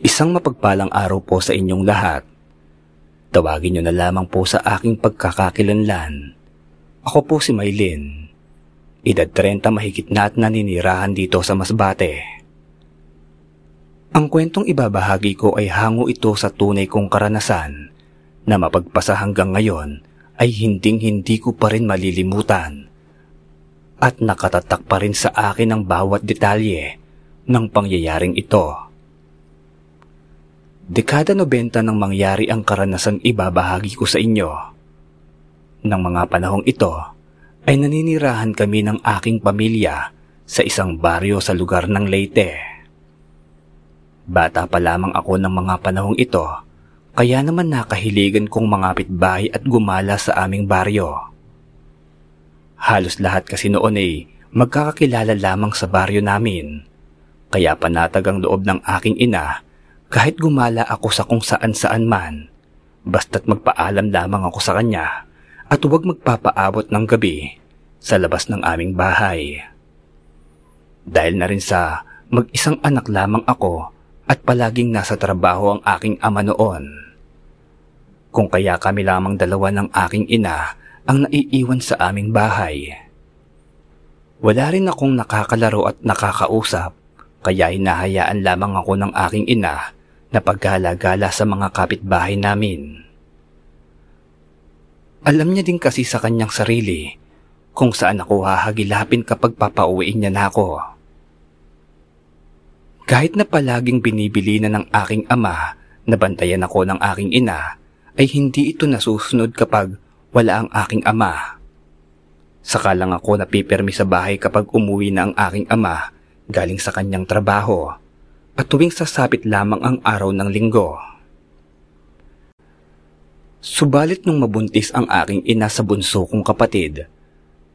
Isang mapagpalang araw po sa inyong lahat. Tawagin niyo na lamang po sa aking pagkakakilanlan. Ako po si Maylin. Edad 30 mahigit na at naninirahan dito sa Masbate. Ang kwentong ibabahagi ko ay hango ito sa tunay kong karanasan na mapagpasa hanggang ngayon ay hinding hindi ko pa rin malilimutan at nakatatak pa rin sa akin ang bawat detalye ng pangyayaring ito. Dekada 90 nang mangyari ang karanasan ibabahagi ko sa inyo. Nang mga panahong ito, ay naninirahan kami ng aking pamilya sa isang baryo sa lugar ng Leyte. Bata pa lamang ako ng mga panahong ito, kaya naman nakahiligan kong mangapit bahay at gumala sa aming baryo. Halos lahat kasi noon ay magkakakilala lamang sa baryo namin, kaya panatag ang loob ng aking ina kahit gumala ako sa kung saan saan man, basta't magpaalam lamang ako sa kanya at huwag magpapaabot ng gabi sa labas ng aming bahay. Dahil na rin sa mag-isang anak lamang ako at palaging nasa trabaho ang aking ama noon. Kung kaya kami lamang dalawa ng aking ina ang naiiwan sa aming bahay. Wala rin akong nakakalaro at nakakausap kaya hinahayaan lamang ako ng aking ina na paggala-gala sa mga kapitbahay namin. Alam niya din kasi sa kanyang sarili kung saan ako hahagilapin kapag papauwiin niya na ako. Kahit na palaging binibili na ng aking ama na bantayan ako ng aking ina, ay hindi ito nasusunod kapag wala ang aking ama. Saka lang ako napipirmi sa bahay kapag umuwi na ang aking ama galing sa kanyang trabaho at tuwing sasapit lamang ang araw ng linggo. Subalit nung mabuntis ang aking ina sa bunso kong kapatid,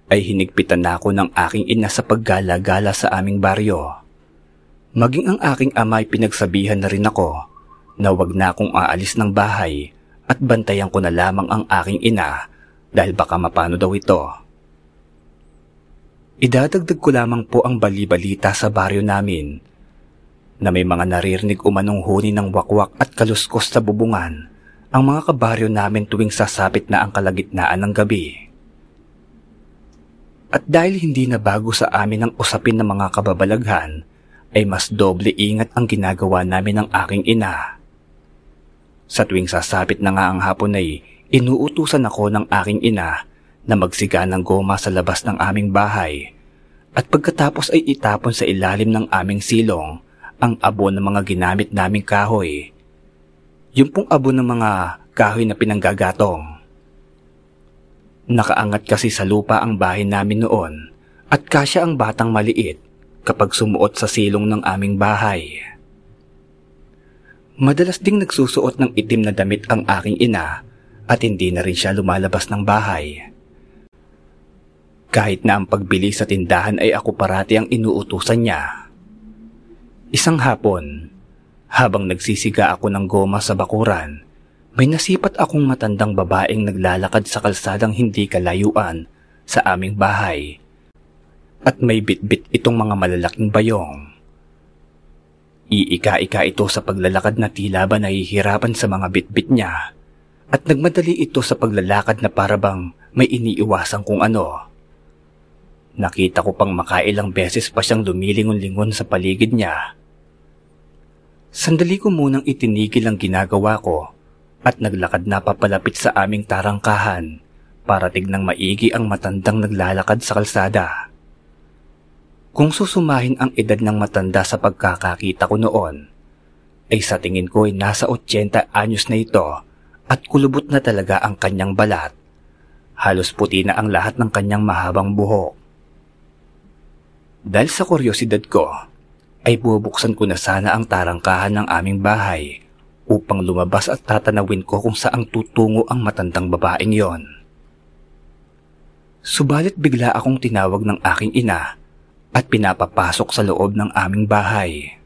ay hinigpitan na ako ng aking ina sa paggala-gala sa aming baryo. Maging ang aking ama ay pinagsabihan na rin ako na wag na akong aalis ng bahay at bantayan ko na lamang ang aking ina dahil baka mapano daw ito. Idadagdag ko lamang po ang bali-balita sa baryo namin na may mga naririnig umanong huni ng wakwak at kaluskos sa bubungan ang mga kabaryo namin tuwing sasapit na ang kalagitnaan ng gabi. At dahil hindi na bago sa amin ang usapin ng mga kababalaghan, ay mas doble ingat ang ginagawa namin ng aking ina. Sa tuwing sasapit na nga ang hapon ay inuutusan ako ng aking ina na magsiga ng goma sa labas ng aming bahay at pagkatapos ay itapon sa ilalim ng aming silong ang abo ng mga ginamit naming kahoy. Yung pong abo ng mga kahoy na pinanggagatong. Nakaangat kasi sa lupa ang bahay namin noon at kasya ang batang maliit kapag sumuot sa silong ng aming bahay. Madalas ding nagsusuot ng itim na damit ang aking ina at hindi na rin siya lumalabas ng bahay. Kahit na ang pagbili sa tindahan ay ako parati ang inuutusan niya. Isang hapon, habang nagsisiga ako ng goma sa bakuran, may nasipat akong matandang babaeng naglalakad sa kalsadang hindi kalayuan sa aming bahay. At may bitbit itong mga malalaking bayong. Iika-ika ito sa paglalakad na tila ba nahihirapan sa mga bitbit niya at nagmadali ito sa paglalakad na parabang may iniiwasan kung ano. Nakita ko pang makailang beses pa siyang lumilingon-lingon sa paligid niya. Sandali ko munang itinigil ang ginagawa ko at naglakad na papalapit sa aming tarangkahan para tignang maigi ang matandang naglalakad sa kalsada. Kung susumahin ang edad ng matanda sa pagkakakita ko noon, ay sa tingin ko ay nasa 80 anyos na ito at kulubot na talaga ang kanyang balat. Halos puti na ang lahat ng kanyang mahabang buhok. Dahil sa kuryosidad ko, ay bubuksan ko na sana ang tarangkahan ng aming bahay upang lumabas at tatanawin ko kung saang tutungo ang matandang babaeng yon. Subalit bigla akong tinawag ng aking ina at pinapapasok sa loob ng aming bahay.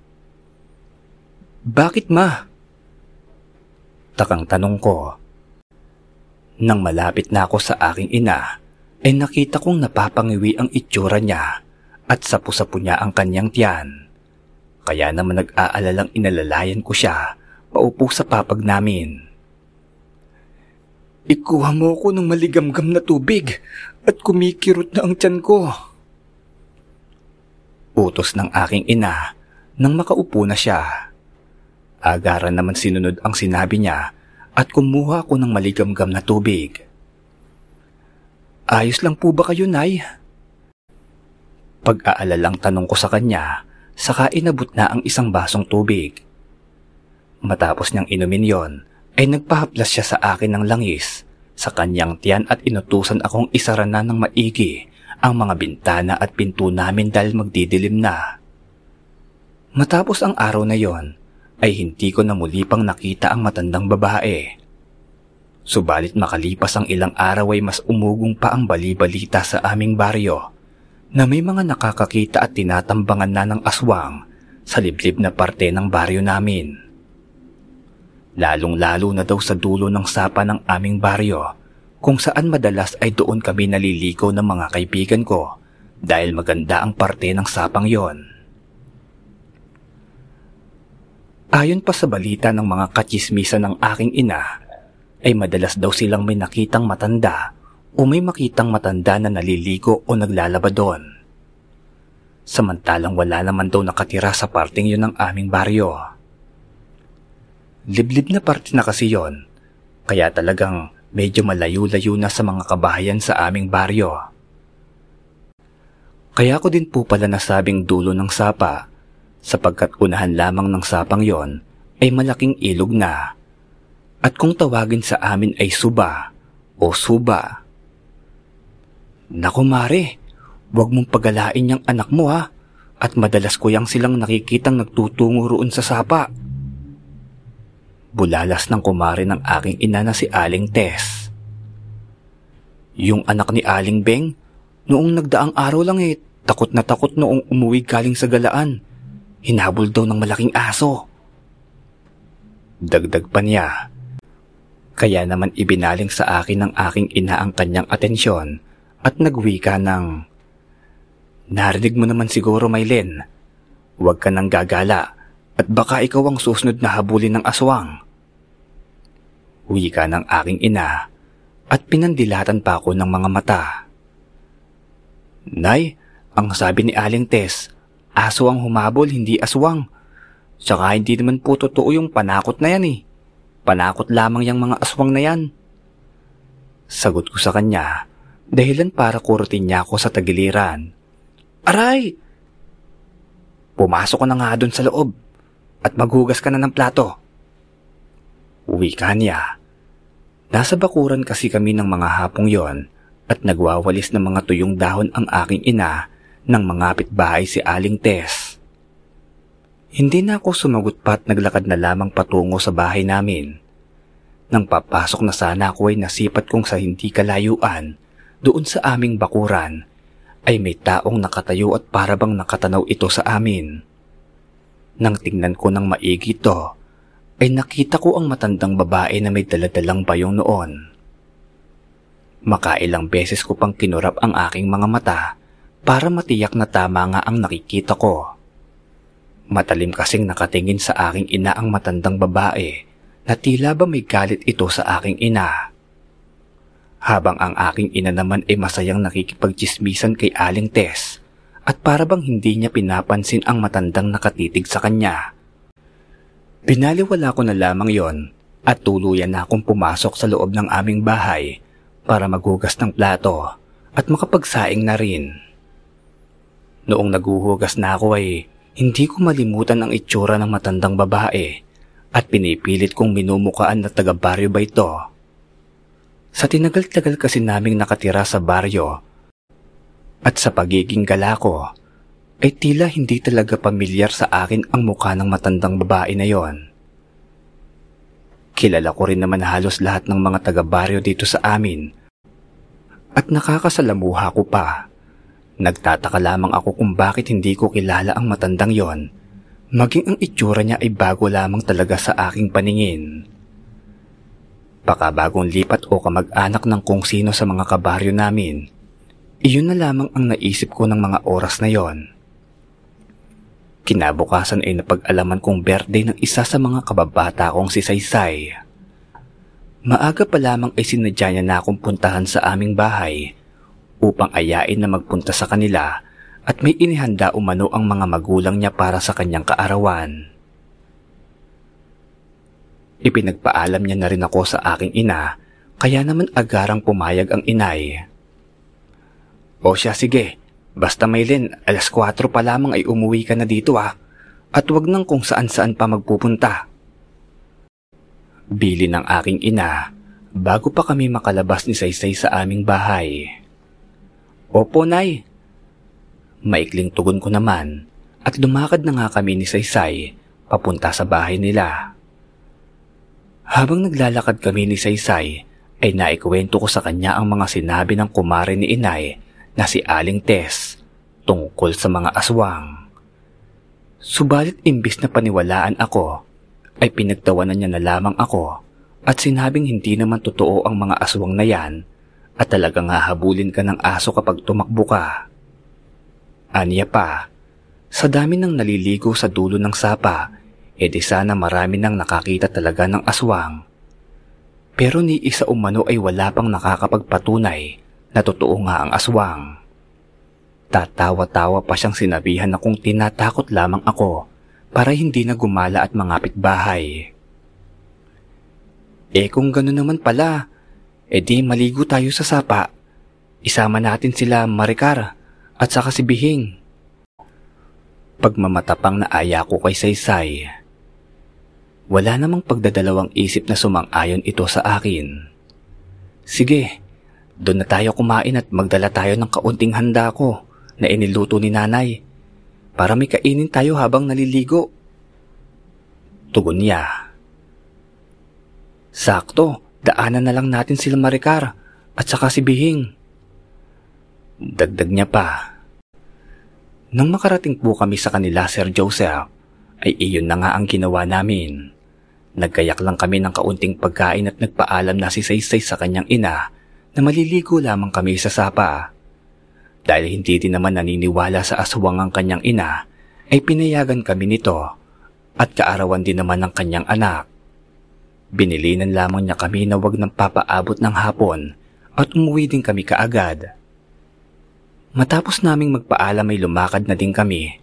Bakit ma? Takang tanong ko. Nang malapit na ako sa aking ina, ay nakita kong napapangiwi ang itsura niya at sapu-sapu niya ang kanyang tiyan. Kaya naman nag-aalalang inalalayan ko siya paupo sa papag namin. Ikuha mo ko ng maligamgam na tubig at kumikirot na ang tiyan ko. Utos ng aking ina nang makaupo na siya. Agaran naman sinunod ang sinabi niya at kumuha ko ng maligamgam na tubig. Ayos lang po ba kayo, Nay? Pag-aalalang tanong ko sa kanya, saka inabot na ang isang basong tubig. Matapos niyang inumin yon, ay nagpahaplas siya sa akin ng langis sa kanyang tiyan at inutusan akong isara na ng maigi ang mga bintana at pinto namin dahil magdidilim na. Matapos ang araw na yon, ay hindi ko na muli pang nakita ang matandang babae. Subalit makalipas ang ilang araw ay mas umugong pa ang bali-balita sa aming baryo na may mga nakakakita at tinatambangan na ng aswang sa liblib na parte ng baryo namin. Lalong-lalo na daw sa dulo ng sapa ng aming baryo kung saan madalas ay doon kami naliligo ng mga kaibigan ko dahil maganda ang parte ng sapang yon. Ayon pa sa balita ng mga katsismisan ng aking ina, ay madalas daw silang may nakitang matanda o may makitang matanda na naliligo o naglalaba doon. Samantalang wala naman daw nakatira sa parting yun ng aming baryo. Liblib na parte na kasi yon, kaya talagang medyo malayo-layo na sa mga kabahayan sa aming baryo. Kaya ko din po pala nasabing dulo ng sapa sapagkat unahan lamang ng sapang yon ay malaking ilog na. At kung tawagin sa amin ay suba o suba. Naku mare, huwag mong pagalain yung anak mo ha at madalas ko yang silang nakikitang nagtutungo roon sa sapa. Bulalas ng kumare ng aking ina na si Aling Tess. Yung anak ni Aling Beng, noong nagdaang araw lang eh, takot na takot noong umuwi galing sa galaan. Hinabol daw ng malaking aso. Dagdag pa niya. Kaya naman ibinaling sa akin ng aking ina ang kanyang atensyon at nagwika ng, Narinig mo naman siguro, Maylin. Huwag ka nang gagala at baka ikaw ang susunod na habulin ng aswang. Wika ng aking ina at pinandilatan pa ako ng mga mata. Nay, ang sabi ni Aling Tess, aso ang humabol, hindi aswang. Tsaka hindi naman po totoo yung panakot na yan eh. Panakot lamang yung mga aswang na yan. Sagot ko sa kanya, dahilan para kurutin niya ako sa tagiliran. Aray! Pumasok ko na nga doon sa loob at maghugas ka na ng plato. Uwi ka niya. Nasa bakuran kasi kami ng mga hapong yon at nagwawalis ng mga tuyong dahon ang aking ina ng mga pitbahay si Aling Tess. Hindi na ako sumagot pa at naglakad na lamang patungo sa bahay namin. Nang papasok na sana ako ay nasipat kong sa hindi kalayuan doon sa aming bakuran ay may taong nakatayo at parabang nakatanaw ito sa amin. Nang tingnan ko ng maigi to, ay nakita ko ang matandang babae na may daladalang bayong noon. Makailang beses ko pang kinurap ang aking mga mata para matiyak na tama nga ang nakikita ko. Matalim kasing nakatingin sa aking ina ang matandang babae na tila ba may galit ito sa aking ina. Habang ang aking ina naman ay masayang nakikipagchismisan kay Aling Tess at para bang hindi niya pinapansin ang matandang nakatitig sa kanya. Pinaliwala ko na lamang yon at tuluyan na akong pumasok sa loob ng aming bahay para maghugas ng plato at makapagsaing na rin. Noong naguhugas na ako ay hindi ko malimutan ang itsura ng matandang babae at pinipilit kong minumukaan na taga-baryo ba ito. Sa tinagal-tagal kasi naming nakatira sa baryo at sa pagiging gala ko, ay tila hindi talaga pamilyar sa akin ang mukha ng matandang babae na yon. Kilala ko rin naman halos lahat ng mga taga-baryo dito sa amin at nakakasalamuha ko pa. Nagtataka lamang ako kung bakit hindi ko kilala ang matandang yon, maging ang itsura niya ay bago lamang talaga sa aking paningin. Baka bagong lipat o kamag-anak ng kung sino sa mga kabaryo namin iyon na lamang ang naisip ko ng mga oras na yon. Kinabukasan ay napag-alaman kong birthday ng isa sa mga kababata kong si Saysay. Maaga pa lamang ay sinadya niya na akong puntahan sa aming bahay upang ayain na magpunta sa kanila at may inihanda umano ang mga magulang niya para sa kanyang kaarawan. Ipinagpaalam niya na rin ako sa aking ina kaya naman agarang pumayag ang inay. O siya sige, Basta Maylin, alas 4 pa lamang ay umuwi ka na dito ah. At wag nang kung saan-saan pa magpupunta. Bili ng aking ina bago pa kami makalabas ni Saysay sa aming bahay. Opo, Nay. Maikling tugon ko naman at lumakad na nga kami ni Saysay papunta sa bahay nila. Habang naglalakad kami ni Saysay, ay naikwento ko sa kanya ang mga sinabi ng kumare ni Inay na si Aling Tess tungkol sa mga aswang. Subalit imbis na paniwalaan ako, ay pinagtawanan niya na lamang ako at sinabing hindi naman totoo ang mga aswang na yan at talagang hahabulin ka ng aso kapag tumakbo ka. Aniya pa, sa dami ng naliligo sa dulo ng sapa, edi sana marami nang nakakita talaga ng aswang. Pero ni isa umano ay wala pang nakakapagpatunay na totoo nga ang aswang. Tatawa-tawa pa siyang sinabihan na kung tinatakot lamang ako para hindi na gumala at mangapit bahay. Eh kung gano'n naman pala, edi maligo tayo sa sapa. Isama natin sila Maricar at saka si Bihing. Pagmamatapang na aya ko kay Saysay. Wala namang pagdadalawang isip na sumang-ayon ito sa akin. Sige, doon na tayo kumain at magdala tayo ng kaunting handa ko na iniluto ni nanay para may kainin tayo habang naliligo. Tugon niya. Sakto, daanan na lang natin sila Maricar at saka si Bihing. Dagdag niya pa. Nang makarating po kami sa kanila, Sir Joseph, ay iyon na nga ang ginawa namin. Nagkayak lang kami ng kaunting pagkain at nagpaalam na si Saysay sa kanyang ina na maliligo lamang kami sa sapa. Dahil hindi din naman naniniwala sa aswang ang kanyang ina, ay pinayagan kami nito at kaarawan din naman ng kanyang anak. Binilinan lamang niya kami na wag nang papaabot ng hapon at umuwi din kami kaagad. Matapos naming magpaalam ay lumakad na din kami.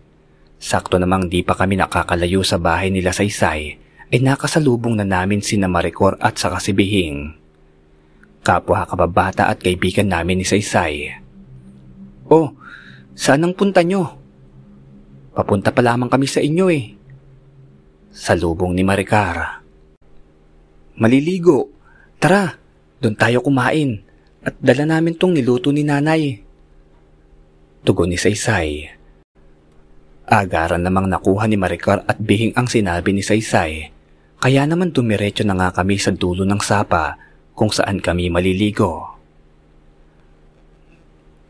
Sakto namang di pa kami nakakalayo sa bahay nila sa Isay ay nakasalubong na namin si Maricor at saka si Bihing kapwa kababata at kaibigan namin ni Saysay. Oh, saan ang punta nyo? Papunta pa lamang kami sa inyo eh. Sa lubong ni Maricar. Maliligo. Tara, doon tayo kumain at dala namin tong niluto ni nanay. Tugon ni Saysay. Agaran namang nakuha ni Maricar at bihing ang sinabi ni Saysay. Kaya naman dumiretso na nga kami sa dulo ng sapa kung saan kami maliligo.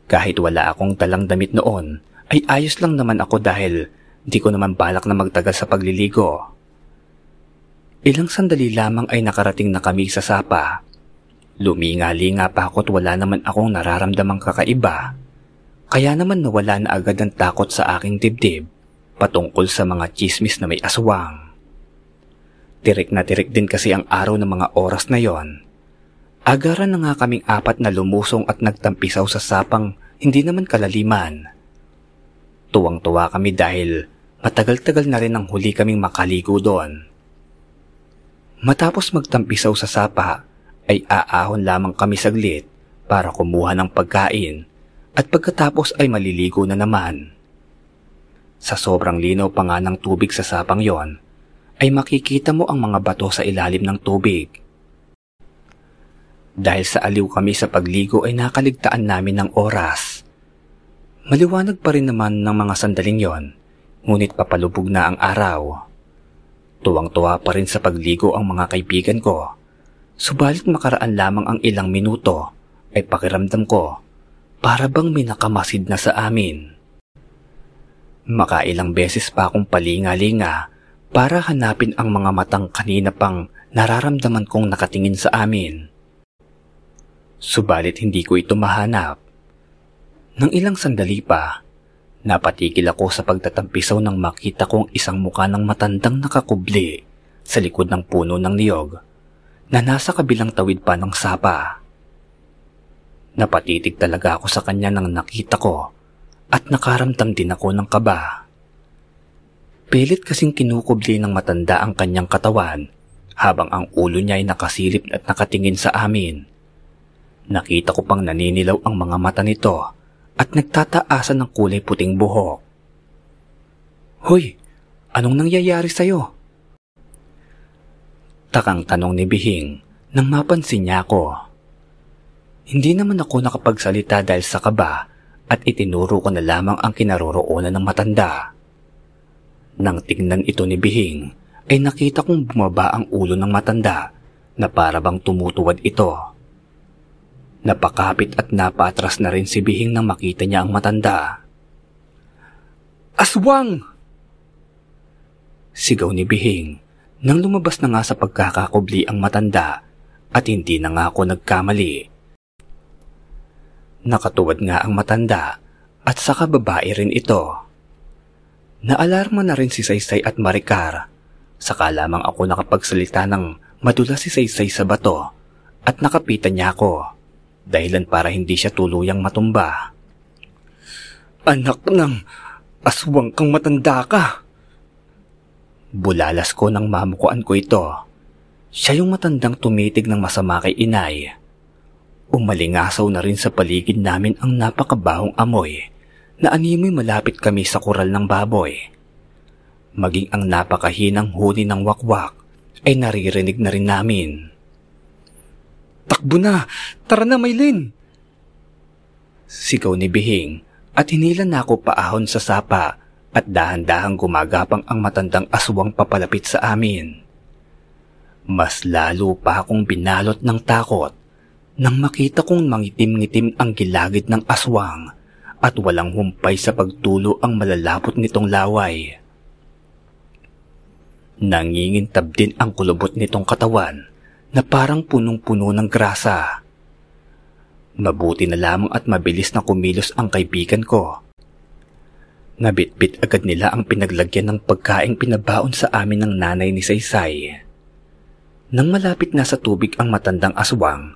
Kahit wala akong talang damit noon, ay ayos lang naman ako dahil hindi ko naman balak na magtagal sa pagliligo. Ilang sandali lamang ay nakarating na kami sa sapa. Luminga-linga pa ako at wala naman akong nararamdamang kakaiba. Kaya naman nawala na agad ang takot sa aking dibdib patungkol sa mga chismis na may aswang. Tirik na tirik din kasi ang araw ng mga oras na yon Agaran na nga kaming apat na lumusong at nagtampisaw sa sapang hindi naman kalaliman. Tuwang-tuwa kami dahil matagal-tagal na rin ang huli kaming makaligo doon. Matapos magtampisaw sa sapa, ay aahon lamang kami saglit para kumuha ng pagkain at pagkatapos ay maliligo na naman. Sa sobrang linaw pa nga ng tubig sa sapang yon, ay makikita mo ang mga bato sa ilalim ng tubig dahil sa aliw kami sa pagligo ay nakaligtaan namin ng oras. Maliwanag pa rin naman ng mga sandaling yon, ngunit papalubog na ang araw. Tuwang-tuwa pa rin sa pagligo ang mga kaibigan ko. Subalit makaraan lamang ang ilang minuto ay pakiramdam ko para bang may nakamasid na sa amin. Makailang beses pa akong palinga-linga para hanapin ang mga matang kanina pang nararamdaman kong nakatingin sa amin. Subalit hindi ko ito mahanap. Nang ilang sandali pa, Napatigil ako sa pagtatampisaw nang makita kong isang muka ng matandang nakakubli sa likod ng puno ng niyog na nasa kabilang tawid pa ng sapa. Napatitig talaga ako sa kanya nang nakita ko at nakaramdam din ako ng kaba. Pilit kasing kinukubli ng matanda ang kanyang katawan habang ang ulo niya ay nakasilip at nakatingin sa amin. Nakita ko pang naninilaw ang mga mata nito at nagtataasan ng kulay puting buhok. Hoy, anong nangyayari sa'yo? Takang tanong ni Bihing nang mapansin niya ako. Hindi naman ako nakapagsalita dahil sa kaba at itinuro ko na lamang ang kinaroroonan ng matanda. Nang tignan ito ni Bihing, ay nakita kong bumaba ang ulo ng matanda na parabang tumutuwad ito. Napakapit at napatras na rin si Bihing nang makita niya ang matanda. Aswang! Sigaw ni Bihing nang lumabas na nga sa pagkakakubli ang matanda at hindi na nga ako nagkamali. Nakatuwad nga ang matanda at saka babae rin ito. Naalarma na rin si Saysay at Maricar. Saka lamang ako nakapagsalita ng madula si Saysay sa bato at nakapitan niya ako dahilan para hindi siya tuluyang matumba. Anak ng aswang kang matanda ka. Bulalas ko nang mamukuan ko ito. Siya yung matandang tumitig ng masama kay inay. Umalingasaw na rin sa paligid namin ang napakabahong amoy na animoy malapit kami sa kural ng baboy. Maging ang napakahinang huni ng wakwak ay naririnig na rin namin. Takbo na! Tara na, Maylin! Sigaw ni Bihing at hinila na ako paahon sa sapa at dahan-dahang gumagapang ang matandang aswang papalapit sa amin. Mas lalo pa akong binalot ng takot nang makita kong mangitim-ngitim ang gilagid ng aswang at walang humpay sa pagtulo ang malalapot nitong laway. Nangingintab din ang kulubot nitong katawan na parang punong-puno ng grasa. Mabuti na lamang at mabilis na kumilos ang kaibigan ko. Nabitbit agad nila ang pinaglagyan ng pagkaing pinabaon sa amin ng nanay ni Saysay. Nang malapit na sa tubig ang matandang aswang,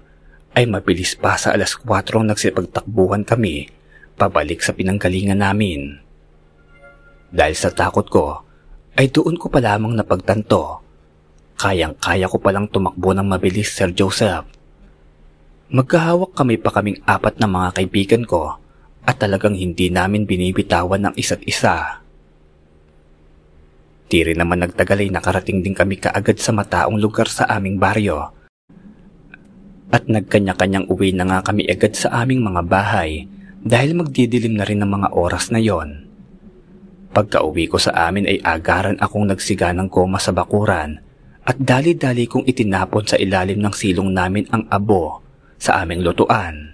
ay mabilis pa sa alas 4 ang nagsipagtakbuhan kami pabalik sa pinanggalingan namin. Dahil sa takot ko, ay doon ko pa lamang napagtanto Kayang-kaya ko palang tumakbo ng mabilis, Sir Joseph. Magkahawak kami pa kaming apat na mga kaibigan ko at talagang hindi namin binibitawan ng isa't isa. Di naman nagtagal ay nakarating din kami kaagad sa mataong lugar sa aming baryo. At nagkanya-kanyang uwi na nga kami agad sa aming mga bahay dahil magdidilim na rin ng mga oras na yon. Pagka uwi ko sa amin ay agaran akong nagsiga ng koma sa bakuran at dali-dali kong itinapon sa ilalim ng silong namin ang abo sa aming lutuan.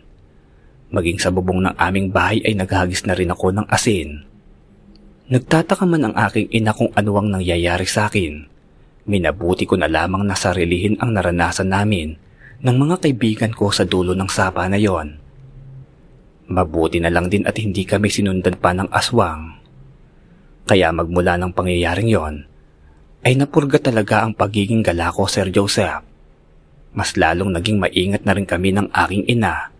Maging sa bubong ng aming bahay ay naghagis na rin ako ng asin. Nagtataka man ang aking ina kung ano ang nangyayari sa akin. Minabuti ko na lamang na sarilihin ang naranasan namin ng mga kaibigan ko sa dulo ng sapa na yon. Mabuti na lang din at hindi kami sinundan pa ng aswang. Kaya magmula ng pangyayaring yon, ay napurga talaga ang pagiging gala ko, Sir Joseph. Mas lalong naging maingat na rin kami ng aking ina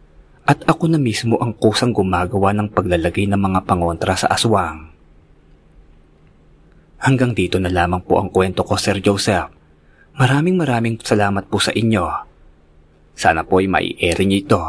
at ako na mismo ang kusang gumagawa ng paglalagay ng mga pangontra sa aswang. Hanggang dito na lamang po ang kwento ko, Sir Joseph. Maraming maraming salamat po sa inyo. Sana po ay mai-air niyo ito.